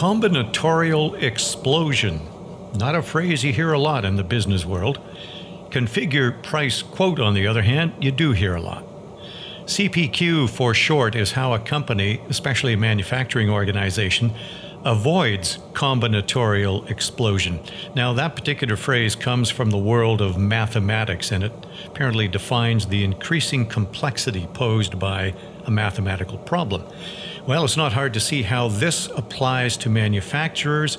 Combinatorial explosion. Not a phrase you hear a lot in the business world. Configure price quote, on the other hand, you do hear a lot. CPQ for short is how a company, especially a manufacturing organization, avoids combinatorial explosion. Now, that particular phrase comes from the world of mathematics and it apparently defines the increasing complexity posed by a mathematical problem. Well, it's not hard to see how this applies to manufacturers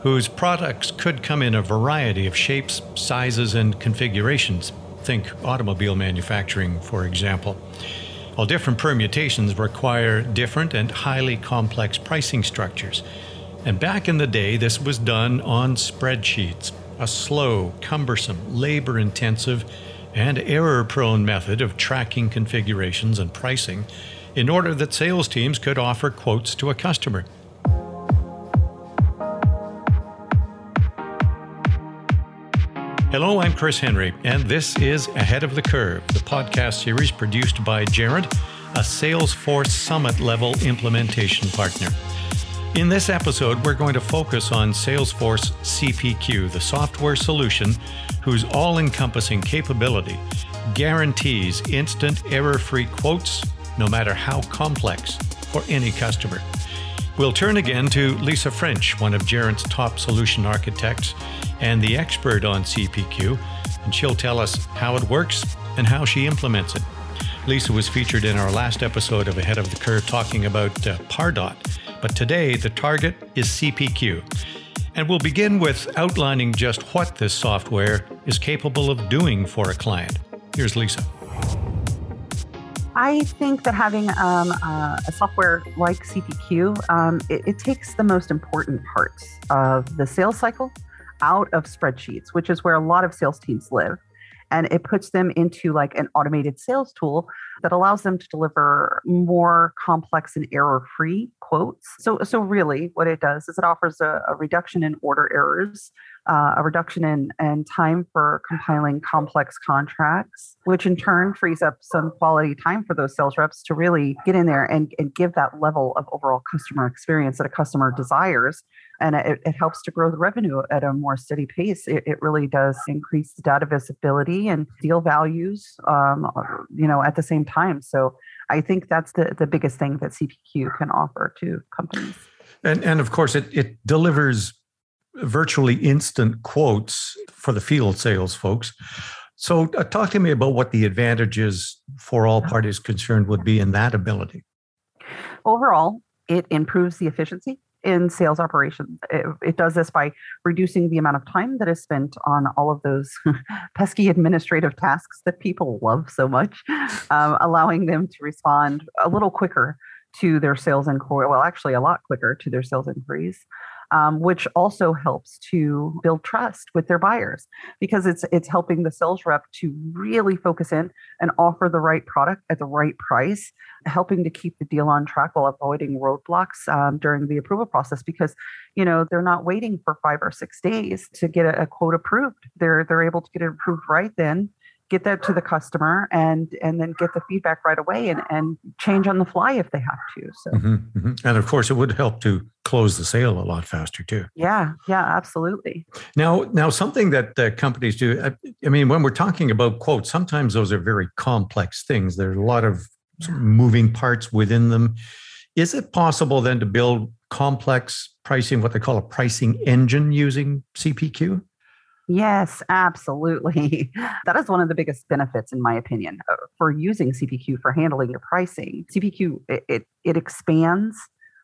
whose products could come in a variety of shapes, sizes, and configurations. Think automobile manufacturing, for example. While different permutations require different and highly complex pricing structures. And back in the day, this was done on spreadsheets, a slow, cumbersome, labor intensive, and error prone method of tracking configurations and pricing in order that sales teams could offer quotes to a customer. Hello, I'm Chris Henry, and this is Ahead of the Curve, the podcast series produced by Gerent, a Salesforce Summit level implementation partner. In this episode, we're going to focus on Salesforce CPQ, the software solution whose all encompassing capability guarantees instant error free quotes no matter how complex, for any customer. We'll turn again to Lisa French, one of Gerent's top solution architects and the expert on CPQ, and she'll tell us how it works and how she implements it. Lisa was featured in our last episode of Ahead of the Curve talking about uh, Pardot, but today the target is CPQ. And we'll begin with outlining just what this software is capable of doing for a client. Here's Lisa. I think that having um, uh, a software like CPQ, um, it, it, takes the most important parts of the sales cycle out of spreadsheets, which is where a lot of sales teams live. And it puts them into like an automated sales tool that allows them to deliver more complex and error-free quotes. So, so really, what it does is it offers a, a reduction in order errors uh, a reduction in, in time for compiling complex contracts, which in turn frees up some quality time for those sales reps to really get in there and, and give that level of overall customer experience that a customer desires. And it, it helps to grow the revenue at a more steady pace. It, it really does increase the data visibility and deal values, um, you know, at the same time. So I think that's the, the biggest thing that CPQ can offer to companies. And, and of course, it, it delivers virtually instant quotes for the field sales folks. So, uh, talk to me about what the advantages for all parties concerned would be in that ability. Overall, it improves the efficiency in sales operations. It, it, does this by reducing the amount of time that is spent on all of those pesky administrative tasks that people love so much, um, allowing them to respond a little quicker to their sales inquiry. Well, actually, a lot quicker to their sales inquiries um, which also helps to build trust with their buyers because it's it's helping the sales rep to really focus in and offer the right product at the right price, helping to keep the deal on track while avoiding roadblocks um, during the approval process because you know they're not waiting for five or six days to get a, a quote approved. They're they're able to get it approved right then get that to the customer and and then get the feedback right away and and change on the fly if they have to so. Mm-hmm, mm-hmm. and of course it would help to close the sale a lot faster too. Yeah yeah absolutely. Now now something that uh, companies do I, I, mean when we're talking about quotes sometimes those are very complex things. There's a lot of moving parts within them. Is it possible then to build complex pricing what they call a pricing engine using cpq Yes, absolutely. That is one of the biggest benefits, in my opinion, uh, for using CPQ for handling your pricing. CPQ it it, it expands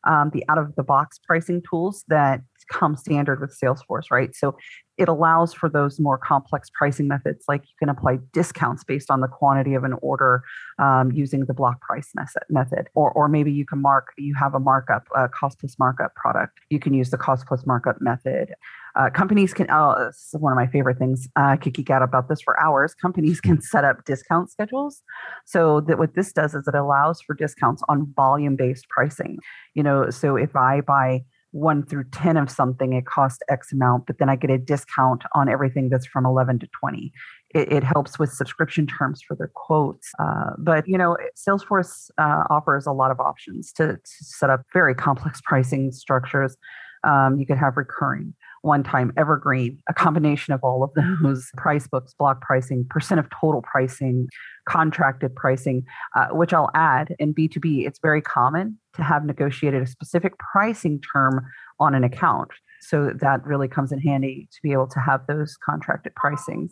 um, the out of the box pricing tools that come standard with Salesforce, right? So it allows for those more complex pricing methods, like you can apply discounts based on the quantity of an order um, using the block price method, or or maybe you can mark you have a markup, a cost plus markup product. You can use the cost plus markup method. Uh, companies can, oh, this is one of my favorite things. I could geek out about this for hours. Companies can set up discount schedules. So that what this does is it allows for discounts on volume based pricing. You know, so if I buy one through 10 of something, it costs X amount, but then I get a discount on everything that's from 11 to 20. It, it helps with subscription terms for their quotes. Uh, but, you know, Salesforce uh, offers a lot of options to, to set up very complex pricing structures Um, you could have recurring, one time, evergreen, a combination of all of those price books, block pricing, percent of total pricing, contracted pricing, uh, which I'll add in B2B, it's very common to have negotiated a specific pricing term on an account. So that really comes in handy to be able to have those contracted pricings.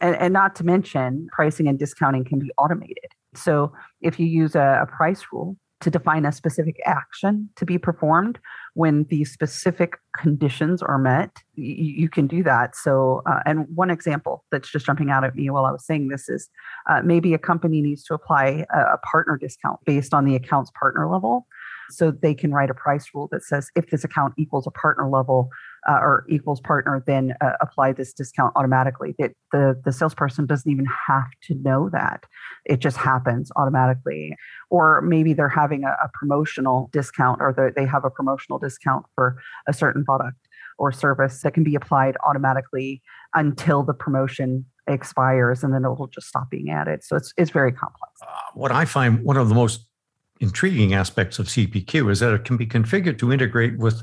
And, and not to mention, pricing and discounting can be automated. So if you use a, a price rule to define a specific action to be performed when the specific conditions are met. You, you can do that. So uh, and one example that's just jumping out at me while i was saying this is uh, maybe a company needs to apply a, a partner discount based on the account's partner level. So they can write a price rule that says if this account equals a partner level uh, or equals partner, then uh, apply this discount automatically. That the the salesperson doesn't even have to know that; it just happens automatically. Or maybe they're having a, a promotional discount, or they have a promotional discount for a certain product or service that can be applied automatically until the promotion expires, and then it will just stop being added. So it's it's very complex. Uh, what I find one of the most intriguing aspects of CPQ is that it can be configured to integrate with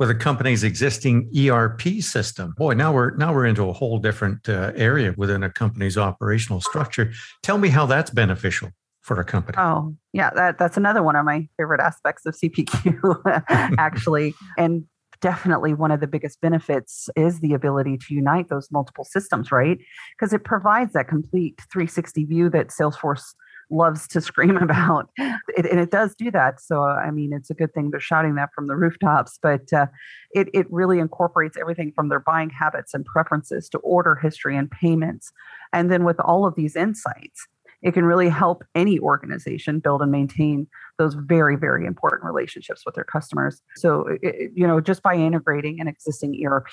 with a company's existing ERP system. Boy, now we're now we're into a whole different uh, area within a company's operational structure. Tell me how that's beneficial for a company. Oh, yeah, that, that's another one of my favorite aspects of CPQ, actually, and definitely one of the biggest benefits is the ability to unite those multiple systems, right? Because it provides that complete 360 view that Salesforce loves to scream about. It, and it does do that. So, I mean, it's a good thing they're shouting that from the rooftops, but uh, it, it really incorporates everything from their buying habits and preferences to order history and payments. And then with all of these insights, it can really help any organization build and maintain those very very important relationships with their customers. So it, you know just by integrating an existing erp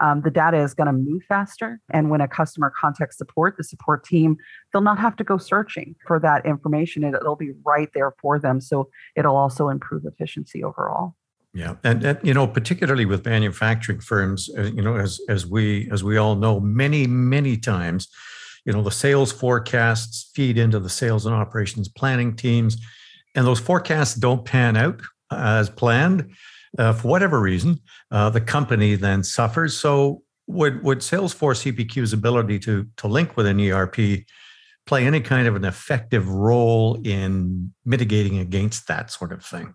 um, the data is going to move faster. And when a customer contacts support the support team they'll not have to go searching for that information. It, it'll be right there for them. So it'll also improve efficiency overall. Yeah, and, and, you know, particularly with manufacturing firms, uh, you know, as as we as we all know, many many times you know the sales forecasts feed into the sales and operations planning teams and those forecasts don't pan out as planned uh, for whatever reason uh, the company then suffers. So would would salesforce cpq's ability to to link with an erp play any kind of an effective role in mitigating against that sort of thing?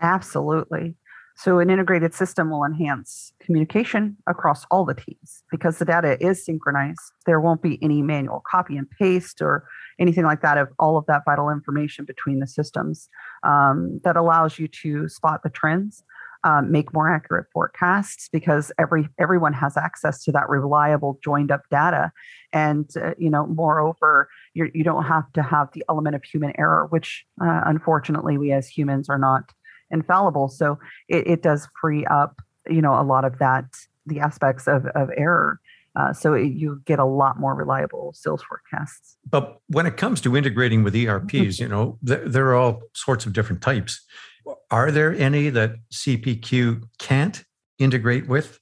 Absolutely so, an integrated system will enhance communication across all the teams because the data is synchronized. There won't be any manual copy and paste or anything like that of all of that vital information between the systems. Um, that allows you to spot the trends, um, make more accurate forecasts because every everyone has access to that reliable joined up data, and uh, you know, moreover, you're, you do not have to have the element of human error, which uh, unfortunately we as humans are not infallible. So it, it does free up, you know, a lot of that, the aspects of, of error. Uh, so it, you get a lot more reliable sales forecasts. But when it comes to integrating with ERPs, you know, there, there are all sorts of different types. Are there any that CPQ can't integrate with?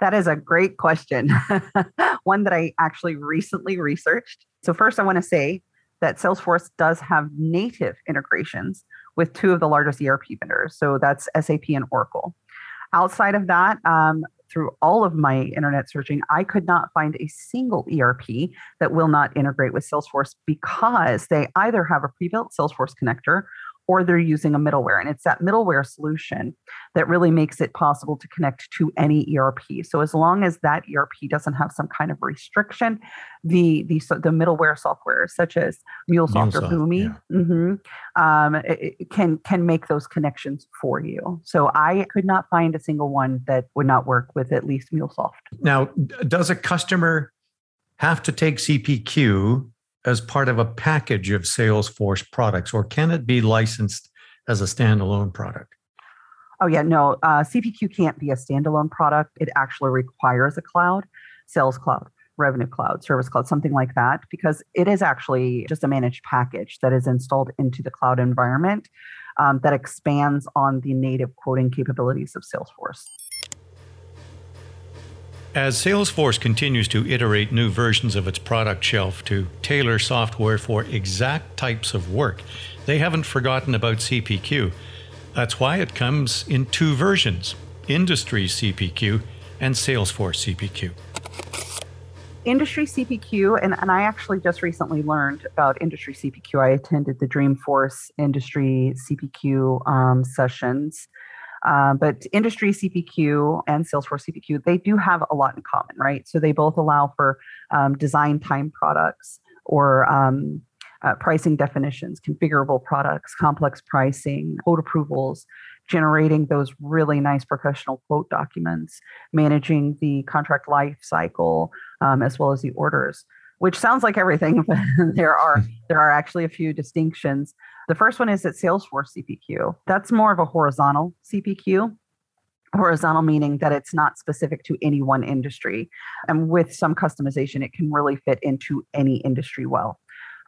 That is a great question. One that I actually recently researched. So, first, I want to say that Salesforce does have native integrations with two of the largest ERP vendors. So that's SAP and Oracle. Outside of that, um, through all of my internet searching, I could not find a single ERP that will not integrate with Salesforce because they either have a pre built Salesforce connector or they're using a middleware. And it's that middleware solution that really makes it possible to connect to any ERP. So as long as that ERP doesn't have some kind of restriction, the the the middleware software such as MuleSoft, MuleSoft or Boomi yeah. mm-hmm, um, it, it can can make those connections for you. So I could not find a single one that would not work with at least MuleSoft. Now, does a customer have to take CPQ as part of a package of Salesforce products, or can it be licensed as a standalone product? Oh, yeah, no, uh, CPQ can't be a standalone product. It actually requires a cloud, Sales Cloud, Revenue Cloud, Service Cloud, something like that, because it is actually just a managed package that is installed into the cloud environment um, that expands on the native quoting capabilities of Salesforce. As Salesforce continues to iterate new versions of its product shelf to tailor software for exact types of work, they haven't forgotten about CPQ. That's why it comes in two versions Industry CPQ and Salesforce CPQ. Industry CPQ, and, and I actually just recently learned about Industry CPQ. I attended the Dreamforce Industry CPQ um, sessions. Uh, but industry CPQ and Salesforce CPQ, they do have a lot in common, right? So they both allow for um, design time products or um, uh, pricing definitions, configurable products, complex pricing, quote approvals, generating those really nice professional quote documents, managing the contract life cycle, um, as well as the orders. Which sounds like everything, but there are there are actually a few distinctions. The first one is that Salesforce CPQ. That's more of a horizontal CPQ, horizontal meaning that it's not specific to any one industry and with some customization it can really fit into any industry well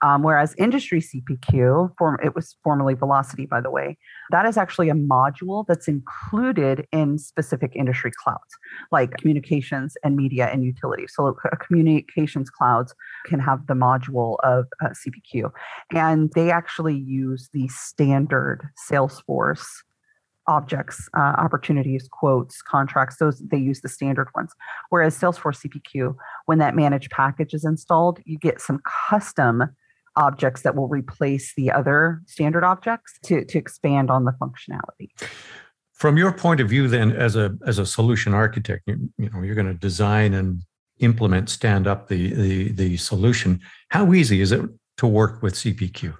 um, whereas industry CPQ, it was formerly Vlocity, by the way, that is actually a module that's included in specific industry clouds, like communications and media and utilities. So uh, communications clouds can have the module of uh, CPQ, and they actually use the standard Salesforce objects, uh, opportunities, quotes, contracts, those they use the standard ones. Whereas Salesforce CPQ, when that managed package is installed, you get some custom objects that will replace the other standard objects to, to expand on the functionality. From your point of view, then, as a as a solution architect, you, you know you're going to design and implement, stand up the the the solution. How easy is it to work with CPQ?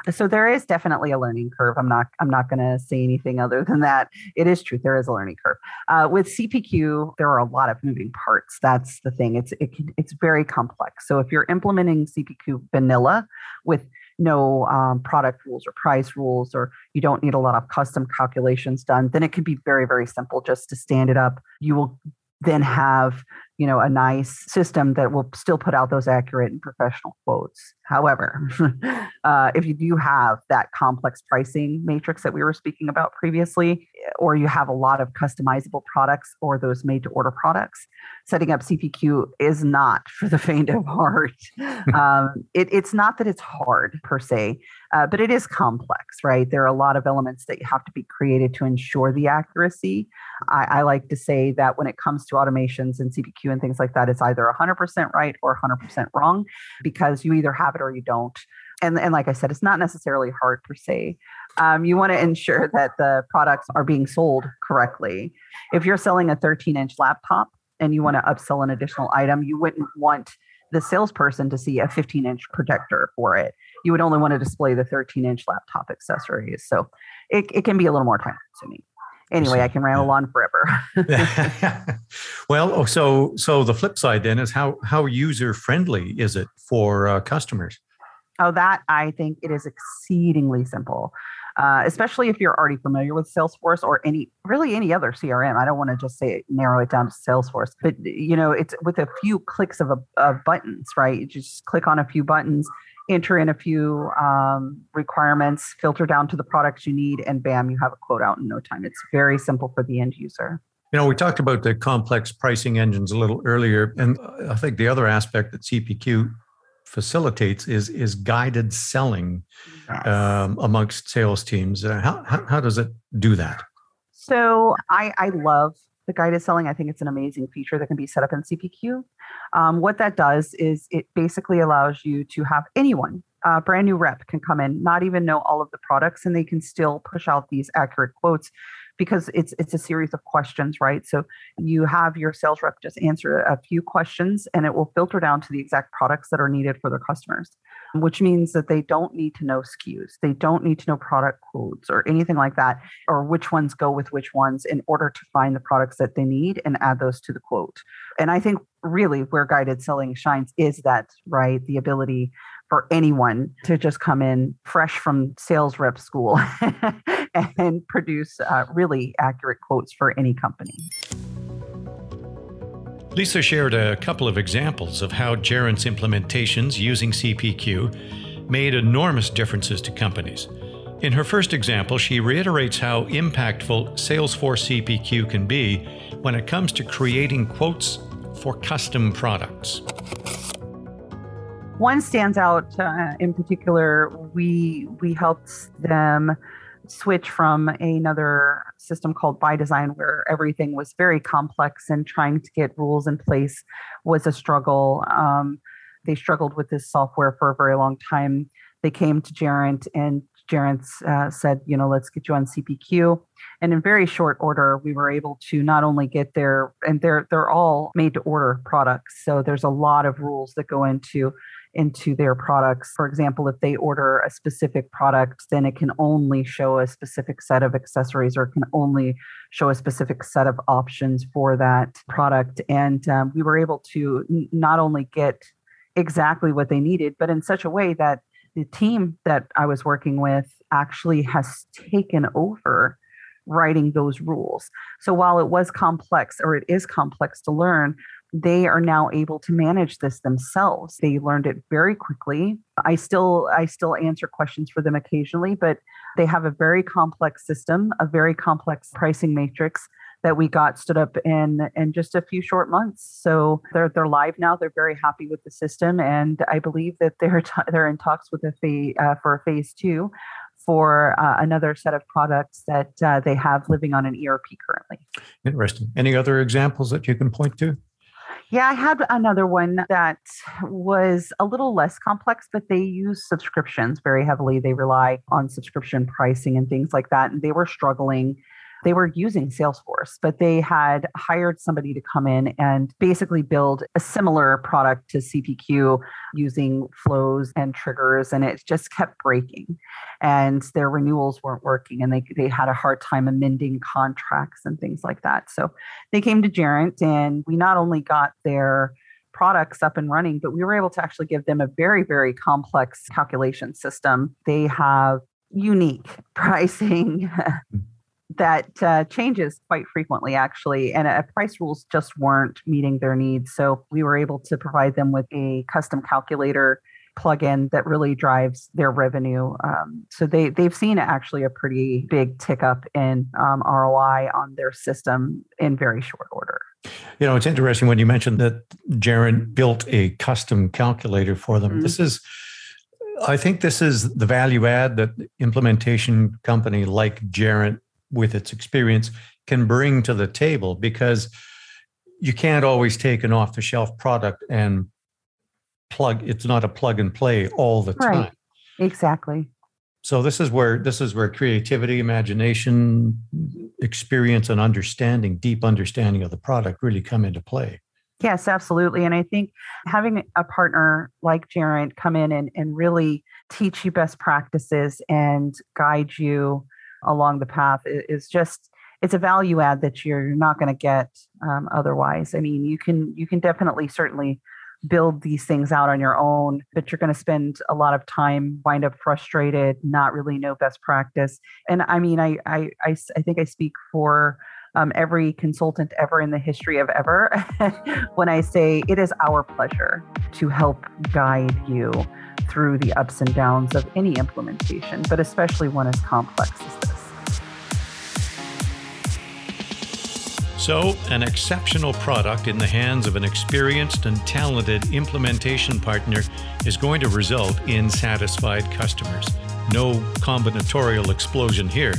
so there is definitely a learning curve. I'm not I'm not going to say anything other than that. It is true. There is a learning curve. Uh, with CPQ, there are a lot of moving parts. That's the thing. It's it can, it's very complex. So if you're implementing CPQ vanilla with no um, product rules or price rules, or you don't need a lot of custom calculations done, then it can be very, very simple just to stand it up. You will then have you know a nice system that will still put out those accurate and professional quotes. However uh, if you do have that complex pricing matrix that we were speaking about previously or you have a lot of customizable products or those made to order products setting up cpq is not for the faint of heart. Um, it, it's not that it's hard per se uh, but it is complex right there are a lot of elements that you have to be created to ensure the accuracy I, I like to say that when it comes to automations and cpq and things like that, it's either 100% right or 100% wrong because you either have it or you don't. And, and like I said, it's not necessarily hard per se. Um, you want to ensure that the products are being sold correctly. If you're selling a 13 inch laptop and you want to upsell an additional item, you wouldn't want the salesperson to see a 15 inch projector for it. You would only want to display the 13 inch laptop accessories. So it, it can be a little more time consuming anyway, I can ramble on forever. well, oh, so so the flip side then is how how user friendly is it for uh, customers? Oh, that I think it is exceedingly simple. Uh, especially if you're already familiar with Salesforce or any really any other CRM. I don't want to just say narrow it down to Salesforce, but you know, it's with a few clicks of, a, of buttons, right? You just click on a few buttons enter in a few um, requirements, filter down to the products you need, and bam, you have a quote out in no time. It's very simple for the end user. You know, we talked about the complex pricing engines a little earlier, and I think the other aspect that CPQ facilitates is is guided selling yes. um, amongst sales teams. Uh, how, how, how does it do that? So I I love the guided selling. I think it's an amazing feature that can be set up in CPQ. Um, what that does is it basically allows you to have anyone, a brand new rep, can come in, not even know all of the products, and they can still push out these accurate quotes because it's it's a series of questions, right? So you have your sales rep just answer a few questions, and it will filter down to the exact products that are needed for their customers which means that they don't need to know SKUs. They don't need to know product codes or anything like that, or which ones go with which ones in order to find the products that they need and add those to the quote. And I think really where guided selling shines is that, right? The ability for anyone to just come in fresh from sales rep school and produce uh, really accurate quotes for any company. Lisa shared a couple of examples of how Gerent's implementations using CPQ made enormous differences to companies. In her first example, she reiterates how impactful Salesforce CPQ can be when it comes to creating quotes for custom products. One stands out uh, in particular. We we helped them switch from another system called ByDesign where everything was very complex and trying to get rules in place was a struggle um, they struggled with this software for a very long time they came to Gerent and Gerent uh, said, you know, let's get you on CPQ. And in very short order, we were able to not only get there, and they're they're all made to order products. So there's a lot of rules that go into into their products. For example, if they order a specific product, then it can only show a specific set of accessories or can only show a specific set of options for that product. And um, we were able to n- not only get exactly what they needed, but in such a way that the team that I was working with actually has taken over writing those rules. So while it was complex or it is complex to learn, they are now able to manage this themselves. They learned it very quickly. I still I still answer questions for them occasionally, but they have a very complex system, a very complex pricing matrix that we got stood up in in just a few short months. So they're they're live now. They're very happy with the system, and I believe that they're t- they're in talks with a phase uh, for a phase two for uh, another set of products that uh, they have living on an ERP currently. Interesting. Any other examples that you can point to? Yeah, I had another one that was a little less complex, but they use subscriptions very heavily. They rely on subscription pricing and things like that. And they were struggling they were using Salesforce, but they had hired somebody to come in and basically build a similar product to CPQ using flows and triggers. And it just kept breaking. And their renewals weren't working and they, they had a hard time amending contracts and things like that. So they came to Gerent and we not only got their products up and running, but we were able to actually give them a very, very complex calculation system. They have unique pricing hmm. That uh, changes quite frequently, actually, and uh, price rules just weren't meeting their needs. So we were able to provide them with a custom calculator plugin that really drives their revenue. Um, so they they've seen actually a pretty big tick up in um, ROI on their system in very short order. You know, it's interesting when you mentioned that Gerent built a custom calculator for them. Mm-hmm. This is I think this is the value add that implementation company like Gerent with its experience can bring to the table because you can't always take an off the shelf product and plug it's not a plug and play all the time. Right. exactly. So this is where this is where creativity imagination experience and understanding deep understanding of the product really come into play. Yes absolutely. And i think having a partner like Gerent come in and, and really teach you best practices and guide you along the path is just it's a value add that you're not going to get um, otherwise. I mean, you can you can definitely certainly build these things out on your own, but you're going to spend a lot of time, wind up frustrated, not really know best practice. And I mean, I I I, I think I speak for um, every consultant ever in the history of ever when I say it is our pleasure to help guide you through the ups and downs of any implementation, but especially one as complex as this. So, an exceptional product in the hands of an experienced and talented implementation partner is going to result in satisfied customers. No combinatorial explosion here,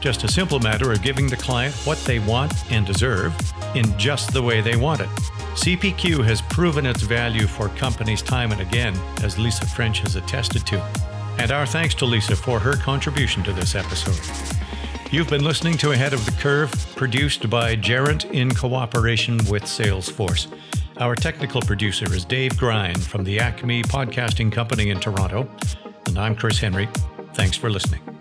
just a simple matter of giving the client what they want and deserve in just the way they want it. CPQ has proven its value for companies time and again, as Lisa French has attested to. And our thanks to Lisa for her contribution to this episode. You've been listening to Ahead of the Curve, produced by Gerent in cooperation with Salesforce. Our technical producer is Dave Grind from the Acme Podcasting Company in Toronto. I'm Chris Henry. Thanks for listening.